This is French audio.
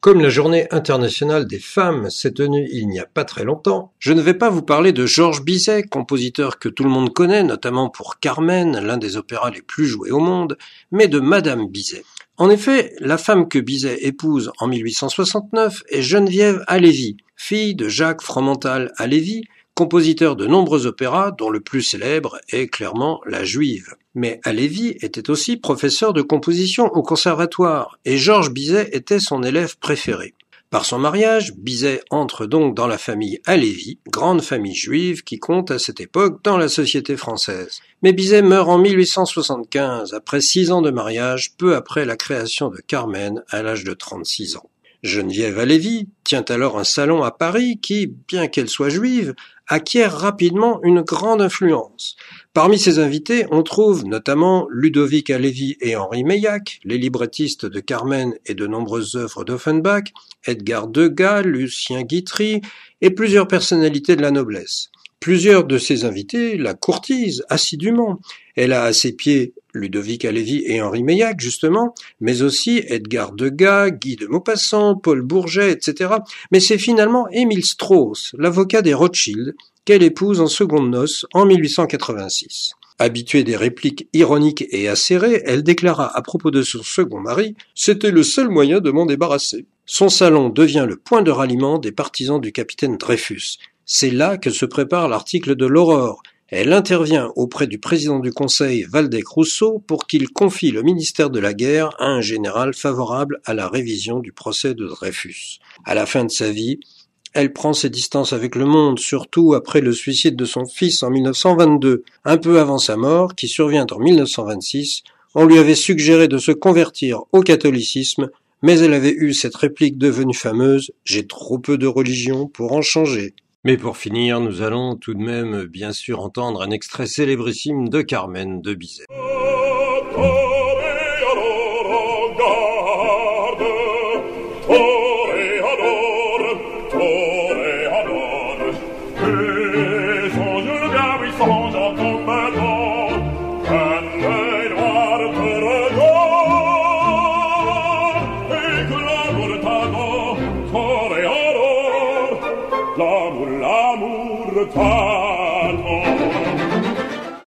Comme la journée internationale des femmes s'est tenue il n'y a pas très longtemps, je ne vais pas vous parler de Georges Bizet, compositeur que tout le monde connaît, notamment pour Carmen, l'un des opéras les plus joués au monde, mais de Madame Bizet. En effet, la femme que Bizet épouse en 1869 est Geneviève Alévi, fille de Jacques Fromental Alévi, compositeur de nombreux opéras dont le plus célèbre est clairement La Juive. Mais Alévi était aussi professeur de composition au conservatoire et Georges Bizet était son élève préféré. Par son mariage, Bizet entre donc dans la famille Alévi, grande famille juive qui compte à cette époque dans la société française. Mais Bizet meurt en 1875, après six ans de mariage, peu après la création de Carmen, à l'âge de 36 ans. Geneviève Alévi tient alors un salon à Paris qui, bien qu'elle soit juive, acquiert rapidement une grande influence. Parmi ses invités, on trouve notamment Ludovic Alévi et Henri Meillac, les librettistes de Carmen et de nombreuses œuvres d'Offenbach, Edgar Degas, Lucien Guitry et plusieurs personnalités de la noblesse. Plusieurs de ses invités la courtisent assidûment. Elle a à ses pieds Ludovic Alévi et Henri Meillac, justement, mais aussi Edgar Degas, Guy de Maupassant, Paul Bourget, etc. Mais c'est finalement Émile Strauss, l'avocat des Rothschild, qu'elle épouse en seconde noces en 1886. Habituée des répliques ironiques et acérées, elle déclara à propos de son second mari C'était le seul moyen de m'en débarrasser. Son salon devient le point de ralliement des partisans du capitaine Dreyfus. C'est là que se prépare l'article de l'Aurore, elle intervient auprès du président du Conseil Valdec Rousseau pour qu'il confie le ministère de la Guerre à un général favorable à la révision du procès de Dreyfus. À la fin de sa vie, elle prend ses distances avec le monde, surtout après le suicide de son fils en 1922. Un peu avant sa mort, qui survient en 1926, on lui avait suggéré de se convertir au catholicisme, mais elle avait eu cette réplique devenue fameuse J'ai trop peu de religion pour en changer. Mais pour finir, nous allons tout de même bien sûr entendre un extrait célébrissime de Carmen de Bizet. l'amour, l'amour tant.